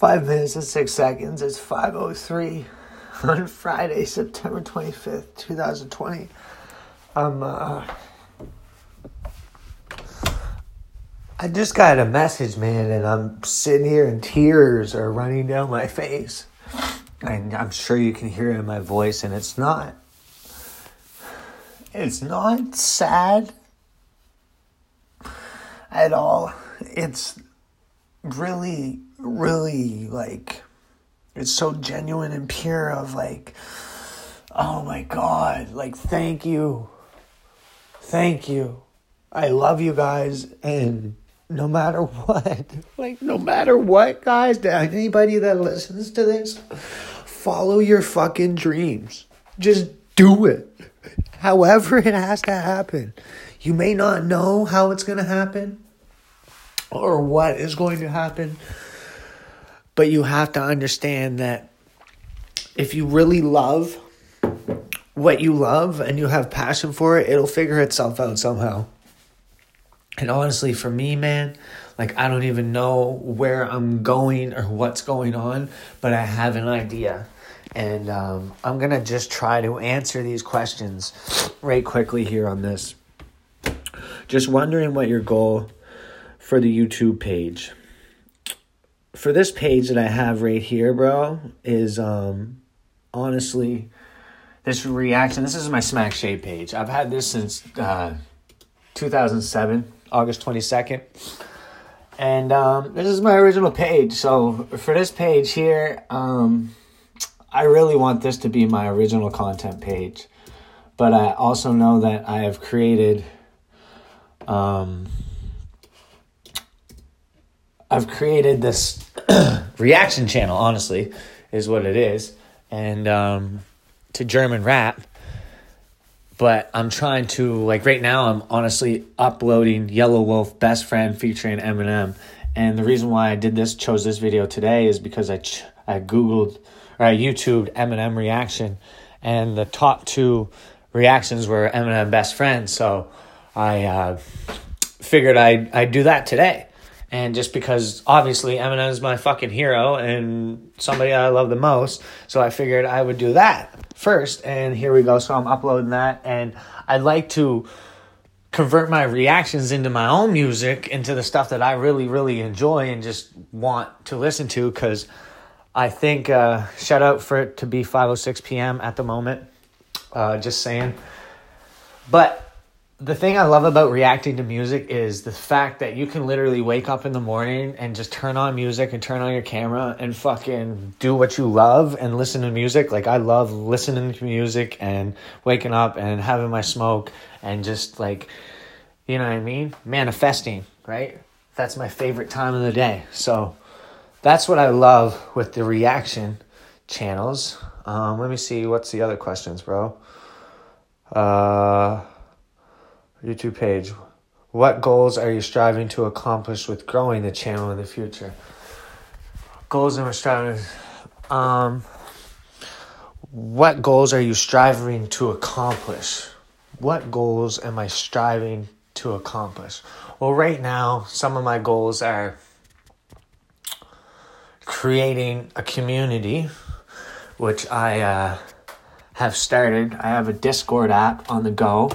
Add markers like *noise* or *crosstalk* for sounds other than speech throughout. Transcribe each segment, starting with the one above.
Five minutes and six seconds. It's 5.03 *laughs* on Friday, September 25th, 2020. I'm, uh, I just got a message, man, and I'm sitting here and tears are running down my face. And I'm sure you can hear it in my voice, and it's not. It's not sad at all. It's really, really like, it's so genuine and pure of like, oh my God, like, thank you. Thank you. I love you guys. And no matter *laughs* what, like, no matter what, guys, anybody that listens to this, follow your fucking dreams. Just do it. However, it has to happen. You may not know how it's going to happen or what is going to happen, but you have to understand that if you really love what you love and you have passion for it, it'll figure itself out somehow. And honestly, for me, man, like I don't even know where I'm going or what's going on, but I have an idea. And um, I'm going to just try to answer these questions right quickly here on this. Just wondering what your goal for the YouTube page. For this page that I have right here, bro, is um honestly this reaction. This is my Smack Shade page. I've had this since uh 2007, August 22nd. And um, this is my original page. So for this page here, um, I really want this to be my original content page. But I also know that I have created um, I've created this *clears throat* reaction channel, honestly, is what it is. And um, to German rap. But I'm trying to, like, right now, I'm honestly uploading Yelawolf Best Friend featuring Eminem. And the reason why I did this, chose this video today, is because I, ch- I Googled or I YouTubed Eminem reaction. And the top two reactions were Eminem Best Friend. So I uh, figured I'd, I'd do that today. And just because obviously Eminem is my fucking hero and somebody I love the most, so I figured I would do that first. And here we go. So I'm uploading that, and I'd like to convert my reactions into my own music, into the stuff that I really, really enjoy and just want to listen to. Because I think uh, shout out for it to be 5:06 p.m. at the moment. Uh, just saying, but the thing I love about reacting to music is the fact that you can literally wake up in the morning and just turn on music and turn on your camera and fucking do what you love and listen to music. Like I love listening to music and waking up and having my smoke and just like you know what I mean? Manifesting, right? That's my favorite time of the day. So that's what I love with the reaction channels. Um, let me see what's the other questions, bro. Uh YouTube page. What goals are you striving to accomplish with growing the channel in the future? Goals I'm striving. Um, what goals are you striving to accomplish? What goals am I striving to accomplish? Well, right now, some of my goals are creating a community, which I uh, have started. I have a Discord app on the go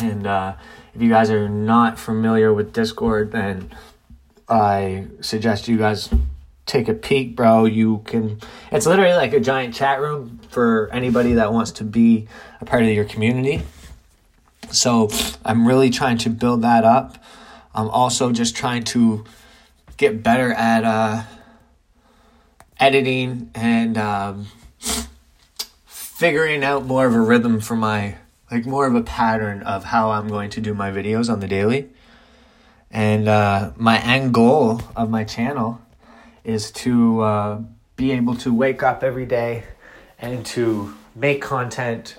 and uh, if you guys are not familiar with Discord, then I suggest you guys take a peek, bro. You can, it's literally like a giant chat room for anybody that wants to be a part of your community. So I'm really trying to build that up. I'm also just trying to get better at uh, editing and um, figuring out more of a rhythm for my like more of a pattern of how I'm going to do my videos on the daily. And uh, my end goal of my channel is to uh, be able to wake up every day and to make content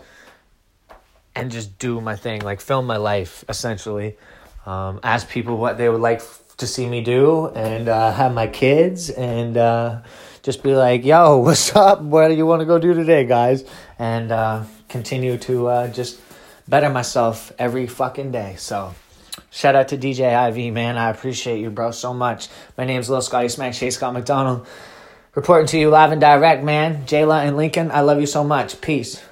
and just do my thing, like film my life essentially. Um, ask people what they would like to see me do and uh, have my kids and uh, just be like, yo, what's up? What do you want to go do today, guys? And uh, continue to uh, just better myself every fucking day. So Shout out to DJ IV, man. I appreciate you, bro, so much. My name's Lil Scotty Smack, Shay Scott McDonald. Reporting to you live and direct, man. Jayla and Lincoln, I love you so much. Peace.